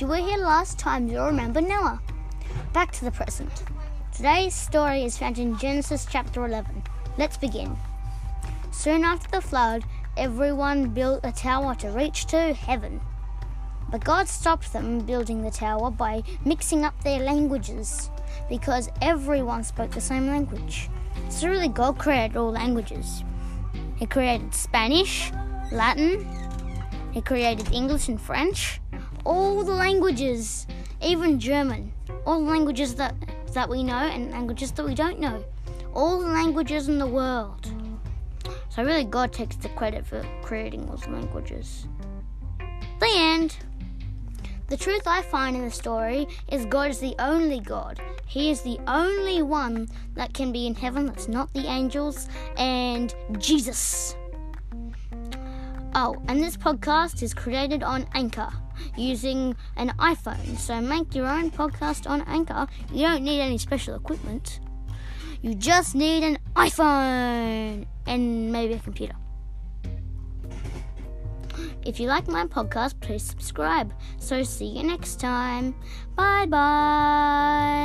you were here last time, you'll remember Noah. Back to the present. Today's story is found in Genesis chapter 11. Let's begin. Soon after the flood, everyone built a tower to reach to heaven. But God stopped them building the tower by mixing up their languages because everyone spoke the same language. So, really, God created all languages. He created Spanish, Latin, He created English and French, all the languages, even German, all the languages that, that we know and languages that we don't know, all the languages in the world. So, really, God takes the credit for creating those languages. The end. The truth I find in the story is God is the only God. He is the only one that can be in heaven that's not the angels and Jesus. Oh, and this podcast is created on Anchor using an iPhone. So make your own podcast on Anchor. You don't need any special equipment. You just need an iPhone and maybe a computer. If you like my podcast, please subscribe. So see you next time. Bye bye.